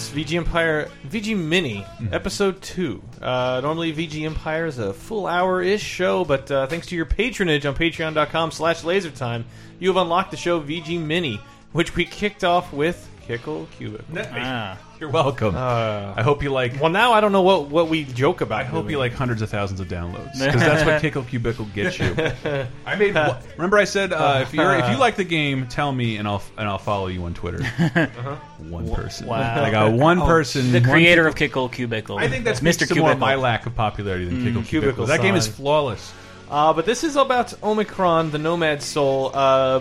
Hello, everyone. It's VG Empire, VG Mini, Mm-hmm. episode two. Uh, normally, VG Empire is a full hour-ish show, but uh, thanks to your patronage on Patreon.com/slash LaserTime, you have unlocked the show VG Mini, which we kicked off with Kickle Cubicle. Ah. You're welcome. Uh, I hope you like. well, now I don't know what what we joke about. I hope doing. you like hundreds of thousands of downloads because that's what Kickle Cubicle gets you. I made. Remember, I said uh, if you are if you like the game, tell me and I'll and I'll follow you on Twitter. One person. Wow. I got one person. The one creator of Kickle Cubicle. I think that's Mr. Mr. More Cubicle. my lack of popularity than Kickle Cubicle. Cubicle That game is flawless. Uh, but this is about Omikron, the Nomad Soul, uh,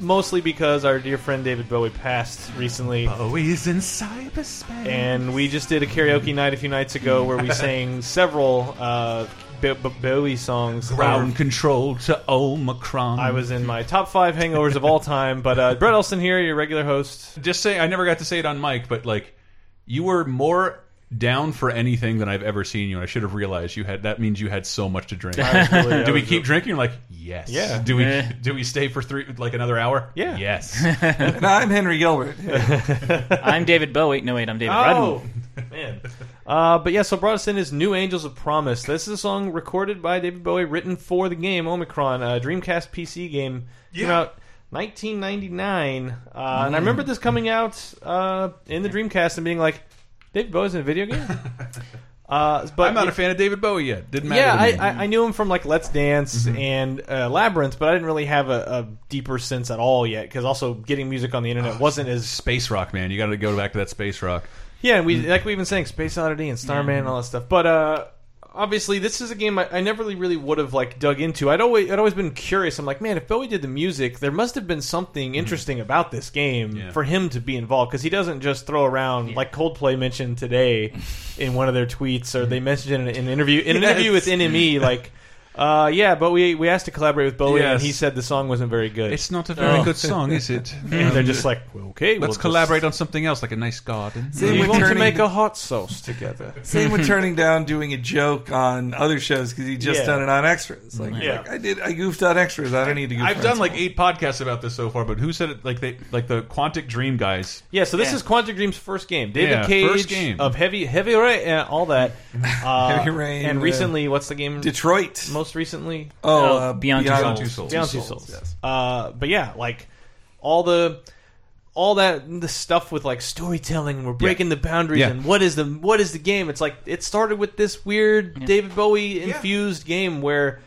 mostly because our dear friend David Bowie passed recently. Always in cyberspace. And we just did a karaoke night a few nights ago where we sang several uh, B- B- Bowie songs. ground control to Omikron. I was in my top five hangovers of all time, but uh, Brett Elston here, your regular host. just say I never got to say it on mic, but like you were more down for anything that I've ever seen you. And I should have realized you had. That means you had so much to drink. really- do we was- keep drinking? You're like, yes. Yeah. Do we? Eh. Do we stay for three, like another hour? Yeah. Yes. And I'm Henry Gilbert. I'm David Bowie. No, wait, I'm David Oh, Rudden. man. Uh, but yeah, so brought us in is New Angels of Promise. This is a song recorded by David Bowie, written for the game Omikron, a Dreamcast PC game. Came Yeah. out 1999. Uh, And I remember this coming out uh, in the Dreamcast and being like, David Bowie's in a video game? uh, but I'm not a fan of David Bowie yet. Didn't matter. Yeah, I. I, I knew him from like Let's Dance and uh, Labyrinth, but I didn't really have a, a deeper sense at all yet. Because also getting music on the internet wasn't as Space Rock, man. You got to go back to that Space Rock. yeah. And we like we've been saying Space Oddity and Starman and all that stuff. But uh, obviously, this is a game I, I never really, really would have like dug into. I'd always I'd always been curious. I'm like, man, if Bowie did the music, there must have been something mm-hmm. interesting about this game Yeah. for him to be involved because he doesn't just throw around like Coldplay mentioned today in one of their tweets, or they mentioned in an interview in an interview with NME like. Uh, yeah, but we we asked to collaborate with Bowie, and he said the song wasn't very good. It's not a very Oh. good song, is it? and they're just like, well, okay, Let's collaborate on something else, like a nice garden. Same We with want to turning, make a hot sauce together. same with turning down doing a joke on other shows because he just Yeah. done it on extras. Like, Yeah. like, I did, I goofed on extras. I don't need to. goof I've on done like eight podcasts about this so far, but who said it? Like they, like the Quantic Dream guys. Yeah, so this Yeah. is Quantic Dream's first game. David Yeah, Cage first game. of Heavy Heavy Rain, uh, all that. Uh, Heavy Rain, and uh, recently, what's the game? Detroit. most recently, oh, uh, Beyond Two Beyond Souls. Two Souls. Beyond Two Souls, Souls. yes. Uh, but yeah, like all the all that the stuff with like storytelling. We're breaking the boundaries, Yeah. and what is the what is the game? It's like it started with this weird David Bowie infused game where.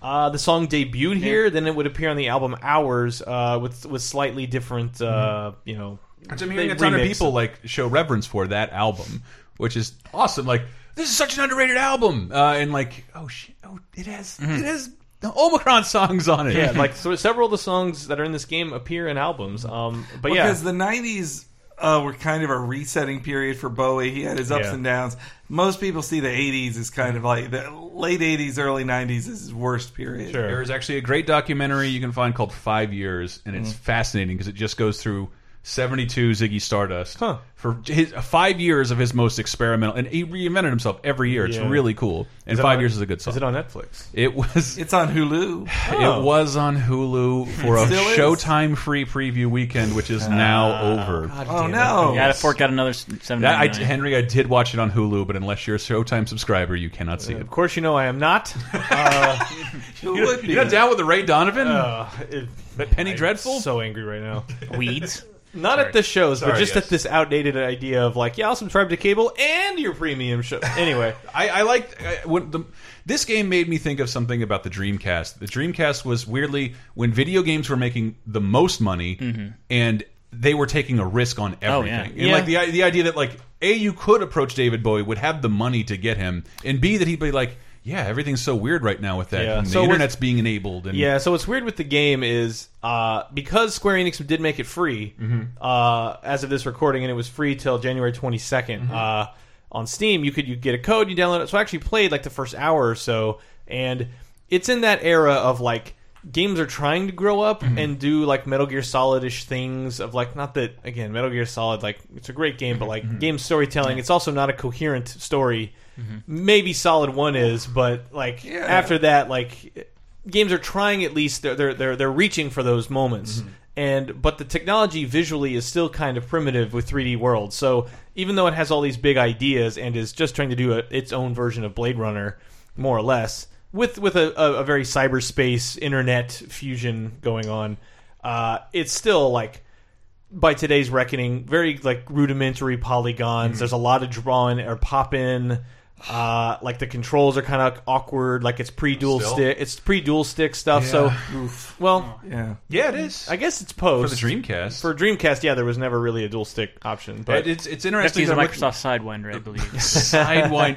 Uh, the song debuted here, then it would appear on the album Hours uh, with with slightly different, uh, you know. Which I'm hearing they a ton of remix people it. like show reverence for that album, which is awesome. Like this is such an underrated album, uh, and like oh shit, oh it has it has the Omikron songs on it. Yeah, like so several of the songs that are in this game appear in albums. Um, but yeah, because the '90s uh, were kind of a resetting period for Bowie. He had his ups Yeah. and downs. Most people see the '80s as kind of like the late '80s, early '90s is his worst period. Sure. there is actually a great documentary you can find called Five Years, and Mm-hmm. it's fascinating because it just goes through. 72 Ziggy Stardust Huh. for his five years of his most experimental, and he reinvented himself every year. It's Yeah. really cool, and five on- years is a good song. Is it on Netflix? It was It's on Hulu. Oh. It was on Hulu for a is? Showtime free preview weekend, which is now ah, over. God Oh, damn it. no. Yeah, to fork out another s- seven. I, Henry, I did watch it on Hulu, but unless you're a Showtime subscriber, you cannot see uh, it. Of course, you know I am not. Uh, Who would be? You're not down with the Ray Donovan? Uh, it- but Penny I'm Dreadful? So angry right now. weeds. Not at the shows, but just yes. at this outdated idea of like, yeah, I'll subscribe to cable and your premium show. Anyway, I, I liked I, when the, this game made me think of something about the Dreamcast. The Dreamcast was weirdly when video games were making the most money, mm-hmm. and they were taking a risk on Oh, everything. yeah. And Yeah. like the the idea that like a you could approach David Bowie would have the money to get him, and b that he'd be like, yeah, everything's so weird right now with that. Yeah. The So internet's being enabled, and yeah. So what's weird with the game is uh, because Square Enix did make it free uh, as of this recording, and it was free till January twenty uh, on Steam. You could you get a code, you download it. So I actually played like the first hour or so, and it's in that era of like games are trying to grow up mm-hmm. and do like Metal Gear Solid-ish things of like not that again Metal Gear Solid like it's a great game but like mm-hmm. game storytelling it's also not a coherent story. Mm-hmm. Maybe Solid 1 is but like Yeah. after that like games are trying at least they're they're they're, they're reaching for those moments. And but the technology visually is still kind of primitive with 3D worlds. So even though it has all these big ideas and is just trying to do a, its own version of Blade Runner, more or less, with with a, a, a very cyberspace internet fusion going on, uh, it's still like by today's reckoning, very like rudimentary polygons. There's a lot of drawing or pop in. Uh, like the controls are kind of awkward. Like it's pre dual Still? stick. It's pre dual stick stuff. So, well, Yeah. Yeah, it is. I guess it's for post the Dreamcast. For Dreamcast, yeah, there was never really a dual stick option. But but it's it's You interesting. use a that look- Microsoft Sidewinder, I believe. sidewind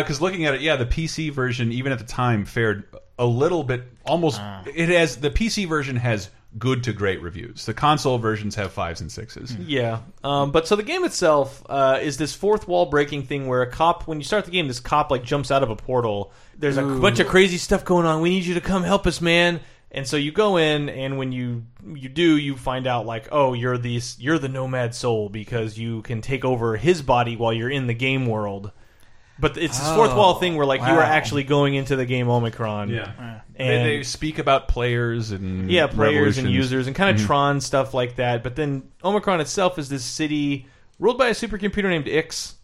because looking at it yeah the pc version even at the time fared a little bit almost Ah. it has the pc version has good to great reviews the console versions have fives and sixes Yeah, um, but so the game itself uh, is this fourth wall breaking thing where a cop, when you start the game, this cop like jumps out of a portal. There's a bunch of crazy stuff going on. We need you to come help us, man. And so you go in, and when you you do, you find out like, oh, you're these, you're the nomad soul because you can take over his body while you're in the game world. But it's this fourth Oh, wall thing where like you are wow. actually going into the game Omikron. yeah and they, they speak about players and yeah, players and revolutions. users and kind of mm-hmm. Tron stuff like that. But then Omikron itself is this city ruled by a supercomputer named Ix,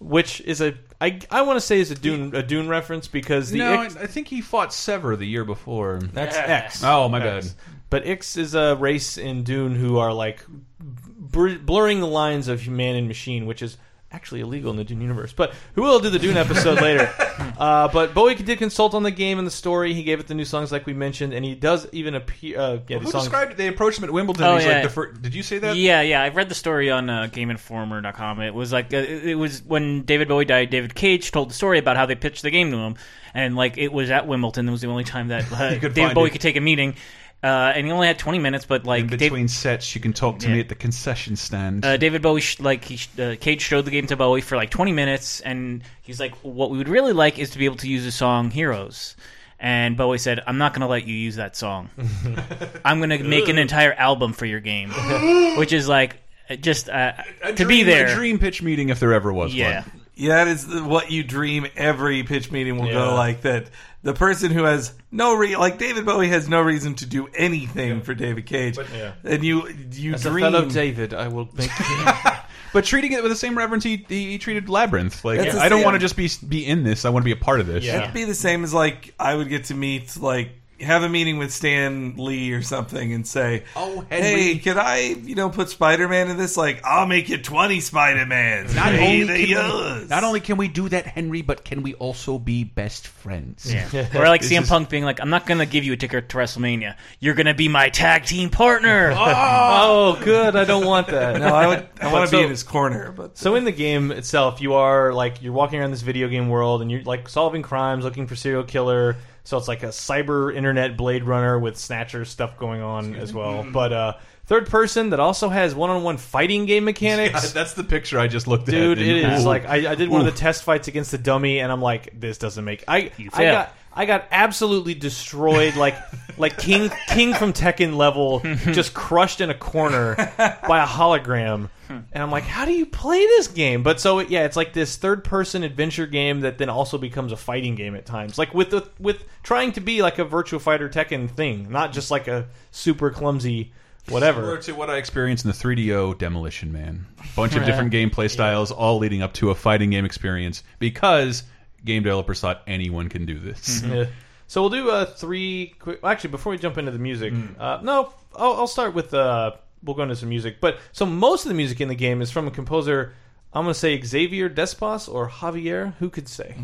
which is a I, I want to say is a Dune a Dune reference because the no Ix, I, I think he fought sever the year before that's X. oh my X. bad But Ix is a race in Dune who are like br- blurring the lines of man and machine, which is actually illegal in the Dune universe. But who will do the Dune episode later? Uh, but Bowie did consult on the game and the story. He gave it the new songs, like we mentioned, and he does even appear. Uh, yeah, the who songs. described it they approached him at wimbledon Oh, he's yeah. like the fir- did you say that Yeah, yeah. I've read the story on uh, GameInformer.com. It was like uh, it it was when David Bowie died. David Cage told the story about how they pitched the game to him, and like it was at Wimbledon. It was the only time that uh, David Bowie it. could take a meeting, uh, and he only had 20 minutes. But like in Dave- between sets you can talk to Yeah. me at the concession stand uh, David Bowie, sh- like he, sh- uh, Cage showed the game to Bowie for like 20 minutes, and he's like, "What we would really like is to be able to use the song Heroes." And Bowie said, "I'm not going to let you use that song. I'm going to make an entire album for your game," which is like just uh, A to be there. a dream pitch meeting if there ever was Yeah. one Yeah, that is the- what you dream every pitch meeting will Yeah. go like that. The person who has no re like David Bowie has no reason to do anything for David Cage, yeah. and you you As a dream. fellow David, I will make But treating it with the same reverence he, he, he treated Labyrinth. Like That's the I don't same. want to just be be in this. I want to be a part of this. Yeah. It'd be the same as like I would get to meet like have a meeting with Stan Lee or something and say, Oh, hey, Henry. could I you know put Spider Man in this? Like I'll make you twenty Spider Mans. Not Hey, only, can yours. we, not only can we do that, Henry, but can we also be best friends? Yeah. or like This CM is- Punk being like, "I'm not going to give you a ticket to WrestleMania. You're going to be my tag team partner." Ah! oh, good. I don't want that. no, I would I want to so- be in his corner, but So in the game itself, you are like you're walking around this video game world, and you're like solving crimes, looking for serial killer. So it's like a cyber internet Blade Runner with Snatcher stuff going on as well. But uh, third person that also has one-on-one fighting game mechanics. That's the picture I just looked Dude, at. Dude, it is Ooh. like I, I did one of the test fights against the dummy, and I'm like, this doesn't make. I You I fail. got I got absolutely destroyed, like like King King from Tekken level, just crushed in a corner by a hologram. And I'm like, how do you play this game? But so yeah, it's like this third person adventure game that then also becomes a fighting game at times, like with the with trying to be like a Virtua Fighter Tekken thing, not just like a super clumsy whatever. Similar to what I experienced in the 3DO Demolition Man. Bunch of different gameplay styles, all leading up to a fighting game experience because game developers thought anyone can do this. Yeah. So we'll do uh, three quick. Actually, before we jump into the music, uh, no, I'll, I'll start with. Uh, we'll go into some music. But so most of the music in the game is from a composer. I'm going to say Xavier Despas or Javier. Who could say?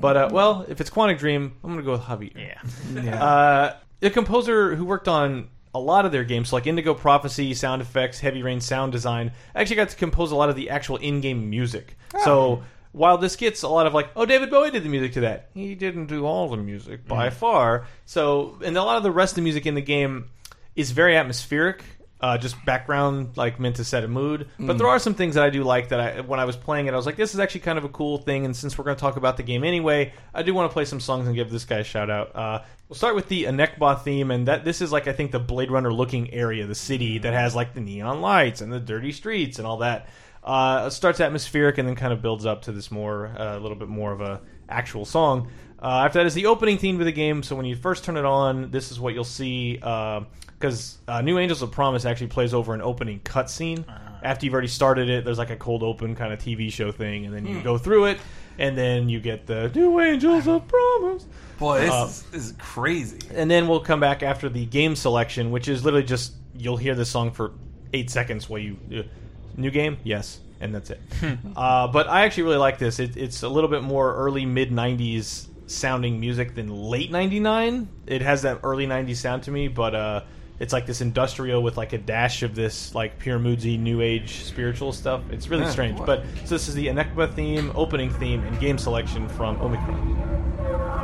But uh, well, if it's Quantic Dream, I'm going to go with Javier. yeah. yeah. Uh, a composer who worked on a lot of their games, so like Indigo Prophecy, sound effects, Heavy Rain sound design. Actually, got to compose a lot of the actual in-game music. So while this gets a lot of like, oh, David Bowie did the music to that, he didn't do all the music by far. So, and a lot of the rest of the music in the game is very atmospheric. Uh, just background, like meant to set a mood. But there are some things that I do like that I, when I was playing it, I was like, this is actually kind of a cool thing. And since we're going to talk about the game anyway, I do want to play some songs and give this guy a shout out. Uh, we'll start with the Anekbah theme, and that this is like I think the Blade Runner looking area, the city that has like the neon lights and the dirty streets and all that. Uh, starts atmospheric and then kind of builds up to this more, a little bit more of a actual song. Uh, after that is the opening theme of the game. So when you first turn it on, this is what you'll see. Because uh, New Angels of Promise actually plays over an opening cutscene. After you've already started it, there's like a cold open kind of TV show thing, and then you go through it, and then you get the New Angels of Promise. Boy, this, Uh, is, this is crazy. And then we'll come back after the game selection, which is literally just you'll hear this song for eight seconds while you uh, new game, yes, and that's it. uh, but I actually really like this. It, it's a little bit more early mid '90s sounding music than late '99. It has that early '90s sound to me, but uh, it's like this industrial with like a dash of this like pure moodsy new age spiritual stuff. It's really Yeah, strange. But so this is the Anekbah theme, opening theme, and game selection from Omikron.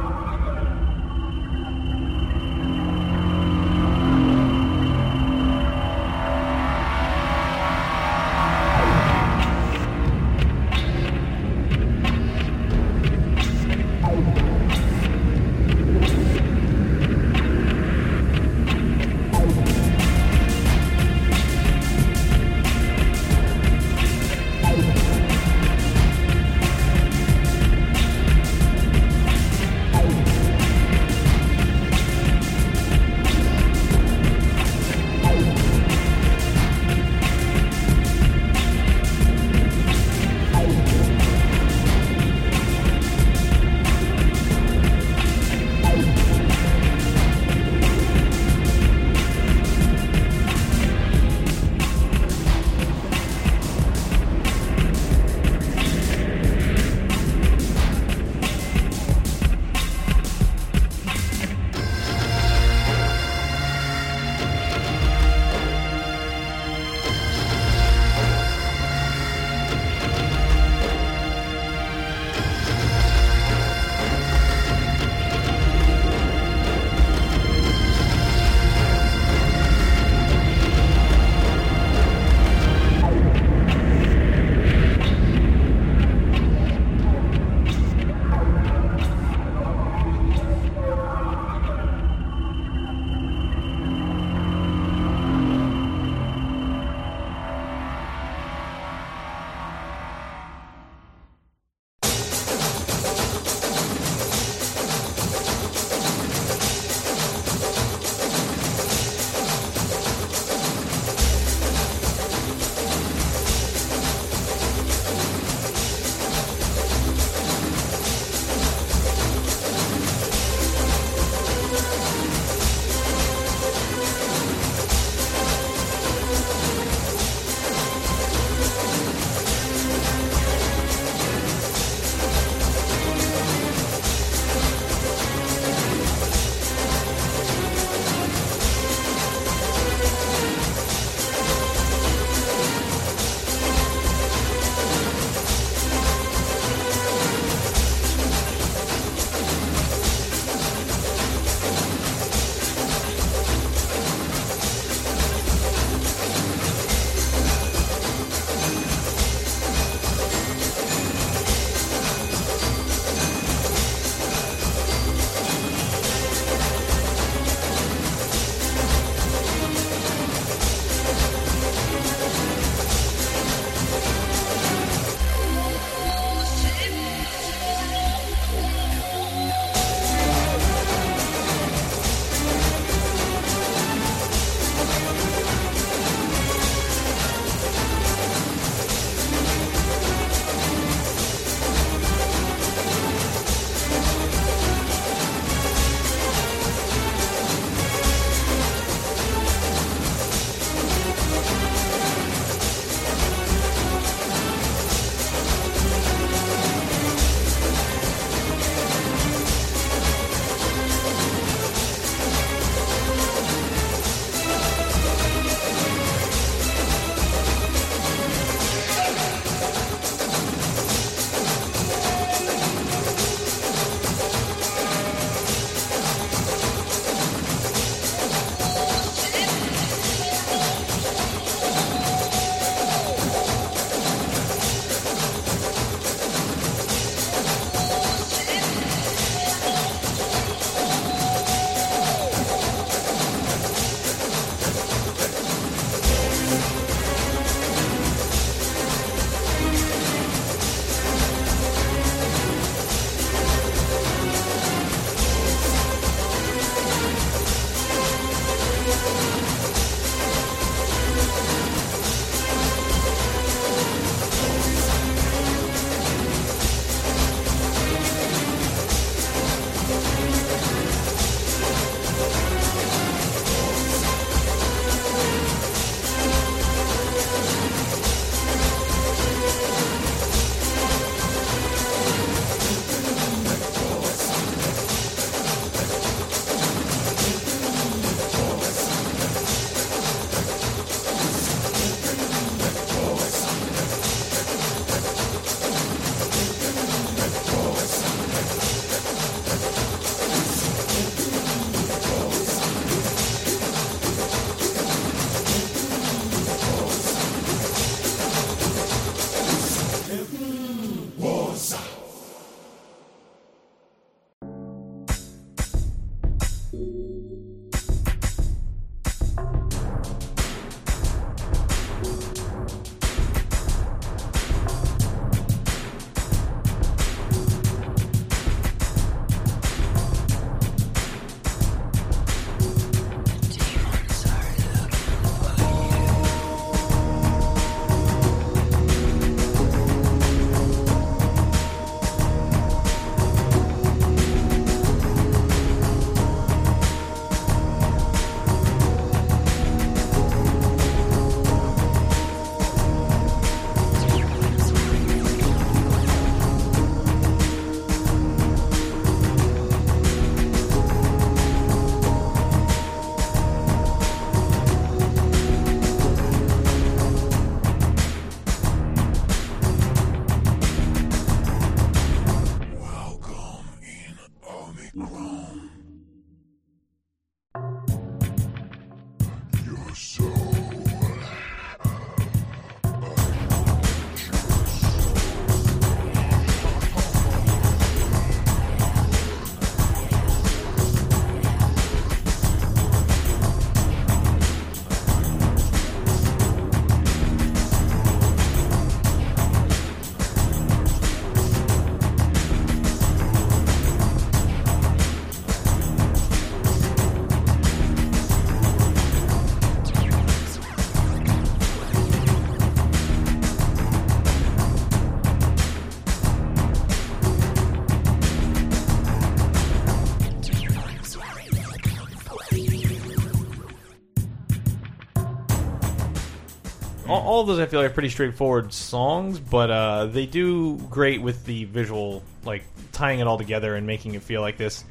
All, all of those I feel like are pretty straightforward songs, but uh, they do great with the visual, like tying it all together and making it feel like this,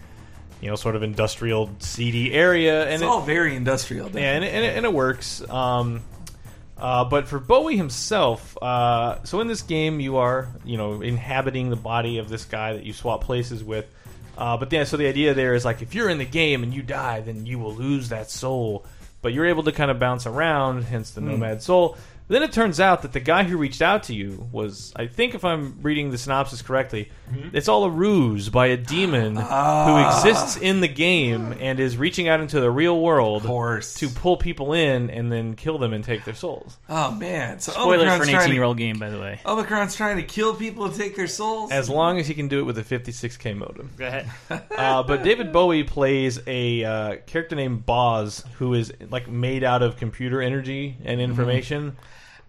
you know, sort of industrial, seedy area. And It's it, all very industrial. yeah, and it, and it, and it works. Um, uh, but for Bowie himself, uh, so in this game you are, you know, inhabiting the body of this guy that you swap places with. Uh, but yeah, so the idea there is like if you're in the game and you die, then you will lose that soul. But you're able to kind of bounce around, hence the hmm. nomad soul. Then it turns out that the guy who reached out to you was, I think, if I'm reading the synopsis correctly, it's all a ruse by a demon who exists in the game and is reaching out into the real world to pull people in and then kill them and take their souls. Oh man! So Spoilers Omikron's for an 18 year old game, by the way. Omikron's trying to kill people and take their souls. As long as he can do it with a 56k modem. Go ahead. Uh, but David Bowie plays a uh, character named Boz, who is like made out of computer energy and information.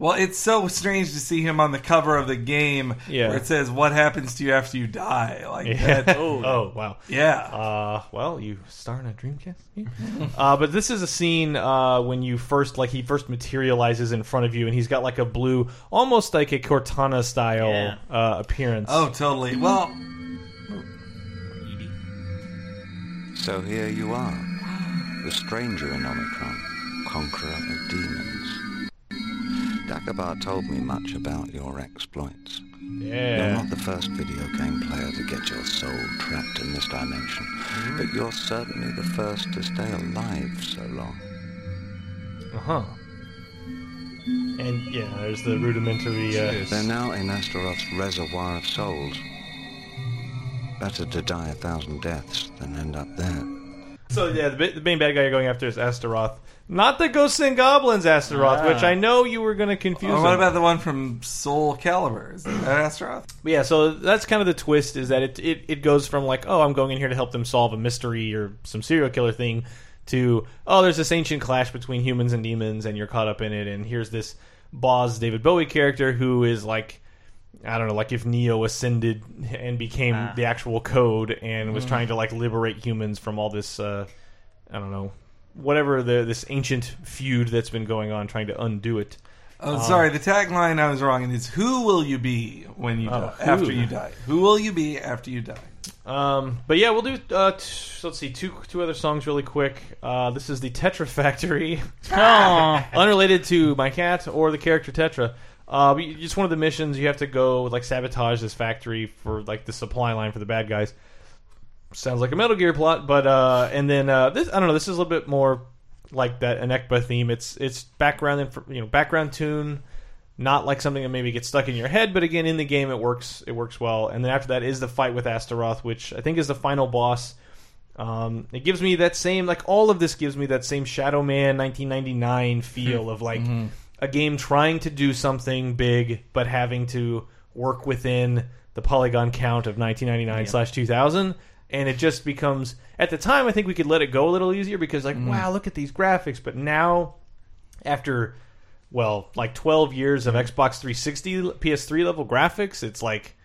Well, it's so strange to see him on the cover of the game Yeah. where it says "What happens to you after you die?" Like Yeah. that. oh, oh, wow. Yeah. Uh, well, you star in a Dreamcast game. uh, but this is a scene uh, when you first, like, he first materializes in front of you, and he's got like a blue, almost like a Cortana style Yeah. uh, appearance. oh, totally. Well, So here you are, the stranger in Omikron, conqueror of demons. Dagobah told me much about your exploits. Yeah. You're not the first video game player to get your soul trapped in this dimension, but you're certainly the first to stay alive so long. Uh huh. And yeah, there's the rudimentary. Uh, They're now in Astaroth's reservoir of souls. Better to die a thousand deaths than end up there. So yeah, the, the main bad guy you're going after is Astaroth, not the Ghosts and Goblins Astaroth, which I know you were going to confuse. oh, what about the one from Soul Calibur? Is that Astaroth? But yeah, so that's kind of the twist is that it, it it goes from like, oh, I'm going in here to help them solve a mystery or some serial killer thing, to oh, there's this ancient clash between humans and demons, and you're caught up in it, and here's this Boz David Bowie character who is like. I don't know, like if Neo ascended and became Ah. the actual code and was trying to like liberate humans from all this, uh, I don't know, whatever the this ancient feud that's been going on, trying to undo it. Oh, sorry. The tagline I was wrong. And It is "Who will you be when you Oh, die, who? after you die? Who will you be after you die?" Um, but yeah, we'll do. Uh, t- let's see, two two other songs really quick. Uh, this is the Tetra Factory, unrelated to my cat or the character Tetra. Uh, one of the missions. You have to go like sabotage this factory for like the supply line for the bad guys. Sounds like a Metal Gear plot, but uh, and then uh, this I don't know. This is a little bit more like that Anekbah theme. It's it's background inf- you know background tune, not like something that maybe gets stuck in your head. But again, in the game, it works it works well. And then after that is the fight with Astaroth, which I think is the final boss. Um, it gives me that same like all of this gives me that same Shadow Man 1999 feel of like a game trying to do something big but having to work within the polygon count of 1999 slash 2000 and it just becomes at the time i think we could let it go a little easier because like mm. wow look at these graphics. But now after well like 12 years of xbox 360 ps3 level graphics it's like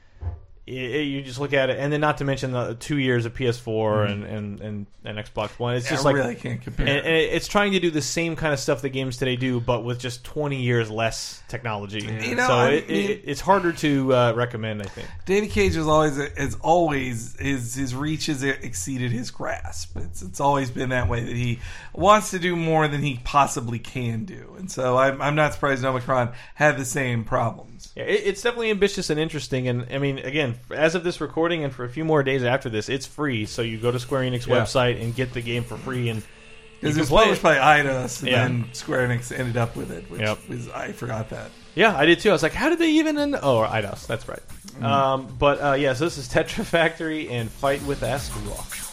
i i- you just look at it and then not to mention the two years of ps4 and, and, and, and xbox one it's I just like really can't compare. and, and it's trying to do the same kind of stuff the games today do, but with just 20 years less technology. You know, so I it, mean- it, it's harder to uh, recommend, I think. David Cage is always, as always, his his reach has exceeded his grasp. It's it's always been that way that he wants to do more than he possibly can do, and so I'm I'm not surprised Omikron had the same problems. Yeah, it, it's definitely ambitious and interesting. And I mean, again, as of this recording and for a few more days after this, it's free. So you go to Square Enix Yeah. website and get the game for free. And Because can it's published it. by Eidos, and Yeah. then Square Enix ended up with it, which Yep. was I forgot that. Yeah, I did too. I was like, how did they even end? Oh, Eidos. That's right. Mm-hmm. Um, but uh, yeah, so this is Tetra Factory and Fight with Astaroth.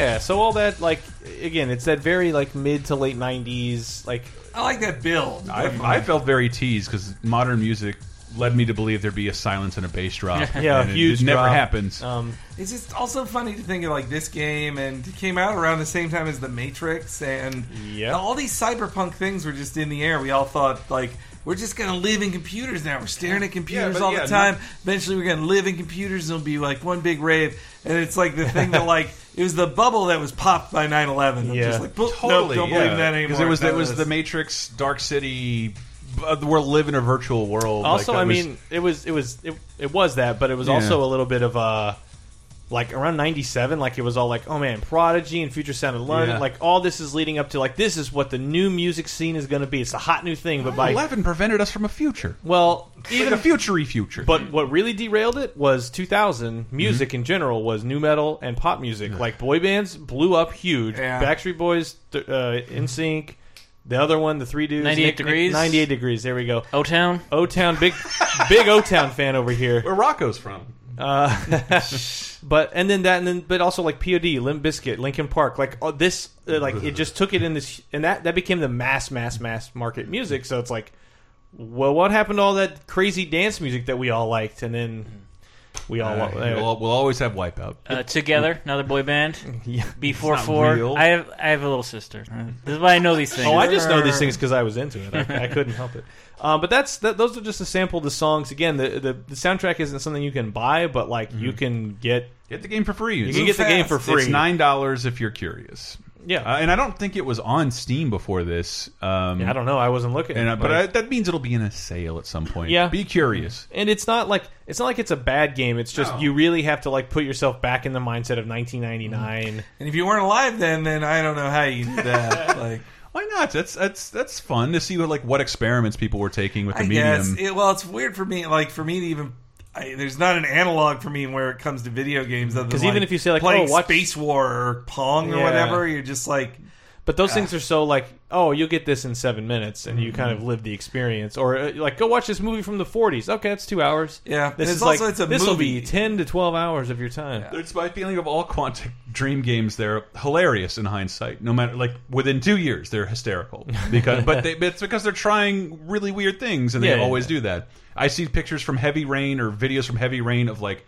Yeah, so all that like again, it's that very like mid to late '90s like I like that build. I, I felt very teased because modern music led me to believe there'd be a silence and a bass drop. Yeah, and it- huge It, never drop. happens. um, It's just also funny to think of like this game, and it came out around the same time as The Matrix, and Yep. all these cyberpunk things were just in the air. We all thought like we're just gonna live in computers now. We're staring at computers but all yeah, the time. Eventually, we're gonna live in computers, and it'll be like one big rave. And it's like the thing that like it was the bubble that was popped by 9-11. I'm Yeah. just like totally, nope, don't yeah. believe that anymore. Because it was None it of was the Matrix, Dark City. Uh, we're living in a virtual world. also, Like, I was- mean, it was it was it, it was that, but it was Yeah. also a little bit of a like around '97. Like it was all like, oh man, Prodigy and Future Sound of London. Yeah. Like all this is leading up to like this is what the new music scene is going to be. It's a hot new thing, but by Eleven prevented us from a future, well, even even a futury future. But what really derailed it was 2000 music Mm-hmm. in general was new metal and pop music. Like boy bands blew up huge. Yeah. Backstreet Boys, th- uh, NSYNC, the other one, the three dudes, 98 Nick- Degrees? 98 degrees. There we go. O Town. O Town, big, big O Town fan over here. where Rocco's from? Uh, but and then that and then but also like POD, Limp Bizkit, Linkin Park, like oh, this, uh, like it just took it in this and that that became the mass, mass, mass market music. So it's like, well, what happened to all that crazy dance music that we all liked? And then we all Uh, we'll, we'll always have Wipeout. Uh, together, another boy band. yeah. B four It's not four. real. I have I have a little sister. This is why I know these things. Oh, I just know these things because I was into it. I, I couldn't help it. Um, but that's that, those are just a sample of the songs. Again, the, the the soundtrack isn't something you can buy, but like you can get Get the game for free. you can get the game for free. It's nine dollars if you're curious. Yeah. uh, and I don't think it was on Steam before this. Um, I don't know. I wasn't looking. And, uh, but I, that means it'll be in a sale at some point. Yeah. be curious. and it's not like it's not like it's a bad game. It's just No. you really have to like put yourself back in the mindset of 1999. and if you weren't alive then, then I don't know how you did that. like. Why not? That's that's that's fun to see what like what experiments people were taking with the I medium. guess. It, well, it's weird for me. Like for me to even. I, there's not an analog for me where it comes to video games. Because 'Cause even if you say, like, playing oh, watch- Space War or Pong or Yeah. whatever, you're just like, But those things are so like, oh, you'll get this in seven minutes, and you kind of live the experience. Or uh, like, go watch this movie from the 40s. Okay, that's two hours. Yeah, this and is it's like also- it's a this will be movie. 10 to 12 hours of your time. It's my feeling of all Quantic Dream games. They're hilarious in hindsight. No matter like within two years, they're hysterical because but, they, but it's because they're trying really weird things and they Yeah, yeah, always do that. I see pictures from Heavy Rain or videos from Heavy Rain of like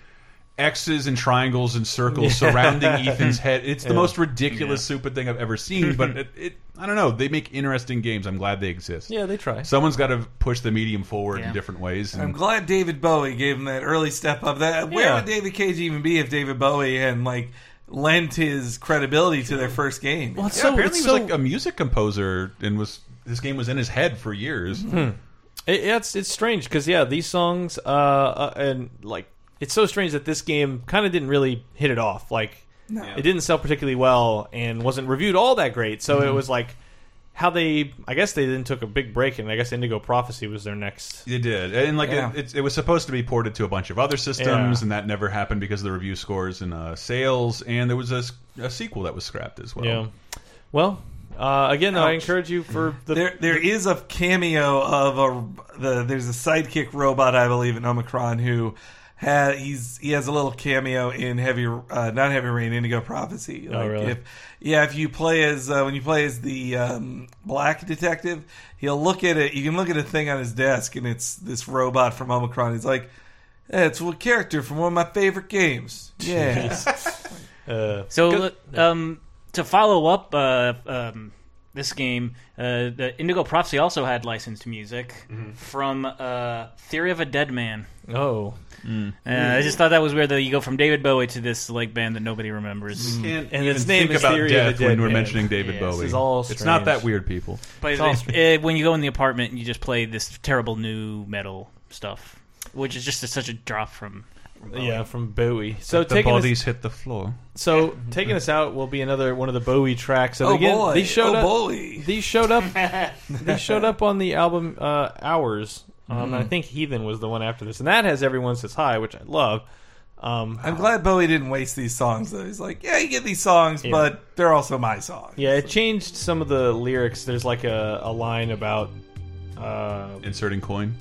X's and triangles and circles surrounding Ethan's head. It's the Yeah. most ridiculous, stupid thing I've ever seen. But it, it, I don't know. They make interesting games. I'm glad they exist. Yeah, they try. Someone's got to push the medium forward in different ways. and- I'm glad David Bowie gave him that early step up. That where Yeah. would David Cage even be if David Bowie had like lent his credibility to their first game? Well, it's yeah, so, apparently it's he was so- like a music composer and was this game was in his head for years. It, it's it's strange because yeah, these songs uh, uh and like it's so strange that this game kind of didn't really hit it off. Like it didn't sell particularly well and wasn't reviewed all that great. So Mm-hmm. it was like how they I guess they then took a big break and I guess Indigo Prophecy was their next. It did, and like Yeah. it, it, it was supposed to be ported to a bunch of other systems, Yeah. and that never happened because of the review scores and uh, sales. And there was a sequel that was scrapped as well. Yeah. Well, uh, again, though, I encourage you for the There, there is a cameo of a the. There's a sidekick robot, I believe, in Omikron who had he's he has a little cameo in Heavy, uh, not Heavy Rain, Indigo Prophecy. Like Oh, really? If, yeah, if you play as uh, when you play as the um, black detective, he'll look at it. You can look at a thing on his desk, and it's this robot from Omikron. He's like, "Eh, "It's a character from one of my favorite games." Yeah, uh, So, good- um, to follow up uh, um, this game, uh, the Indigo Prophecy also had licensed music from uh, Theory of a Deadman. oh, Uh, I just thought that was weird that you go from David Bowie to this like band that nobody remembers. Can't And even its name think is about Theory of death the when we're Man. mentioning David Yeah, Bowie. this is all it's not that weird, people. But all uh, when you go in the apartment, and you just play this terrible nu metal stuff, which is just a, such a drop from. from Bowie. yeah, from Bowie. So the taking us, bodies hit the floor. so taking us out will be another one of the Bowie tracks. So oh again, boy, these showed oh up. boy. These showed up. these showed up on the album uh, Hours. Um, and I think Heathen was the one after this, and that has Everyone Says Hi, which I love. Um, I'm glad Bowie didn't waste these songs. Though he's like, yeah, you get these songs, Yeah. but they're also my songs. yeah, it changed some of the lyrics. There's like a, a line about. Uh, Inserting coin.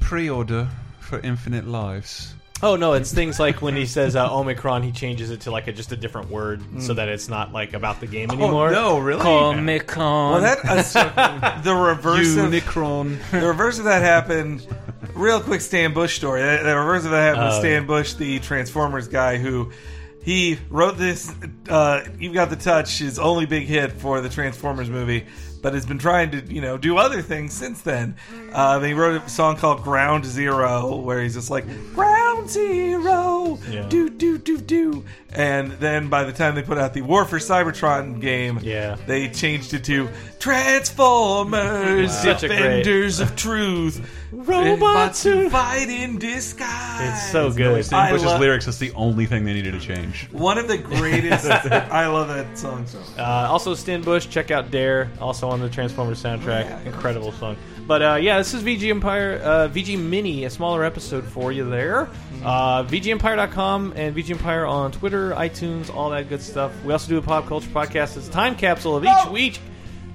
Pre-order for infinite lives. Oh no, it's things like when he says uh, Omikron, he changes it to like a, just a different word so that it's not like about the game anymore. Oh, no, really? Comic Con. Well, that uh, the reverse of Unicron. the reverse of that happened. Real quick, Stan Bush story. The, the reverse of that happened with Oh, Stan Bush, the Transformers guy, who he wrote this. Uh, You've got the touch, his only big hit for the Transformers movie, but has been trying to you know do other things since then. Uh, he wrote a song called Ground Zero, where he's just like Ground Zero, Yeah. do do do do, and then by the time they put out the War for Cybertron game, Yeah. they changed it to Transformers, Such a great- Defenders of Truth, Robots who who- fight in disguise. It's so good. Stan I Bush's lyrics is the only thing they needed to change. One of the greatest. I love that song so. Uh, also, Stan Bush, check out Dare, also on the Transformers soundtrack. Yeah. Incredible song. But uh, yeah, this is VG Empire, uh, VG Mini, a smaller episode for you there. Uh, VGEmpire.com and VG Empire on Twitter, iTunes, all that good stuff. We also do a pop culture podcast. It's a time capsule of each week.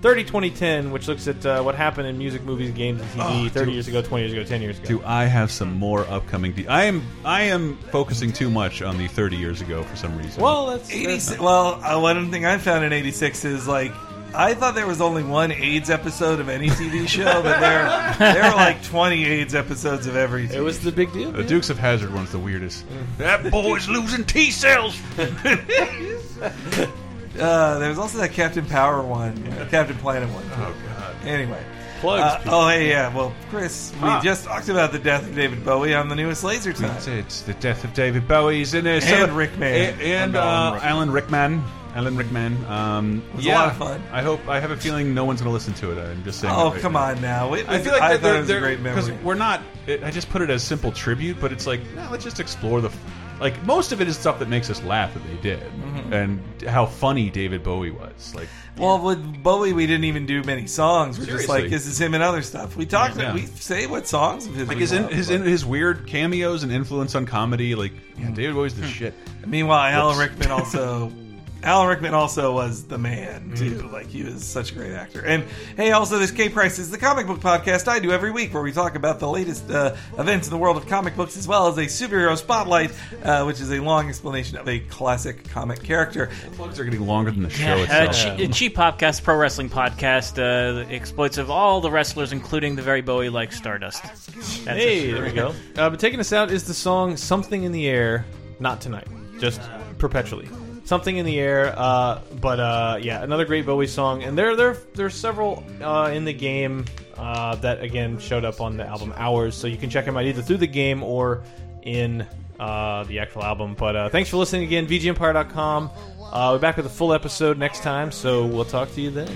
30 2010, which looks at uh, what happened in music, movies, games, and TV 30 years ago, 20 years ago, 10 years ago. Do I have some more upcoming? De- I am. I am focusing too much on the 30 years ago for some reason. Well, that's, that's 86. Well, uh, one thing I found in '86 is like. I thought there was only one AIDS episode of any TV show, but there there are like 20 AIDS episodes of every. TV it was the big deal. the Dukes of Hazzard one's the weirdest. That boy's losing T cells. Uh, there was also that Captain Power one, Captain Planet one. Oh God. Anyway. Plugs. Uh, oh, hey, yeah. Well, Chris, we just talked about the death of David Bowie on the newest Laser Time. It's, it's the death of David Bowie's in there. And Rickman. and, And uh, Rickman. Alan Rickman. Alan Rickman. Um, was a lot of fun. I hope. I have a feeling no one's going to listen to it. I'm just saying. Oh, right come now. on now. It I feel like I they're, thought it was a great because memory. we're not. It, I just put it as simple tribute, but it's like no, let's just explore the. Like most of it is stuff that makes us laugh that they did, Mm-hmm. and how funny David Bowie was. Like Well, with Bowie, we didn't even do many songs. We're just like, Seriously. this is him and other stuff. We talked. Yeah. We say what songs of his. like his in, his in, his weird cameos and influence on comedy. Like yeah, Hmm. David Bowie's the shit. Meanwhile, Alan. Rickman also. Alan Rickman also was the man too. Mm-hmm. Like he was such a great actor. And hey, also this K Price is the comic book podcast I do every week, where we talk about the latest uh, events in the world of comic books, as well as a superhero spotlight, uh, which is a long explanation of a classic comic character. The Plugs are getting longer than the show Uh, itself. che- cheap podcast, pro wrestling podcast, uh, exploits of all the wrestlers, including the very Bowie like Stardust. That's Hey, it. there we go. Uh, but taking us out is the song "Something in the Air." Not tonight, just perpetually. Something in the air, uh, but uh, yeah, another great Bowie song, and there, there, there's several uh, in the game uh, that again showed up on the album Hours, so you can check them out either through the game or in uh, the actual album. But uh, thanks for listening again, VGEmpire.com. We're back with a full episode next time, so we'll talk to you then.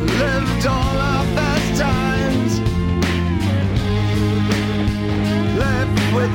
lived all our best times. With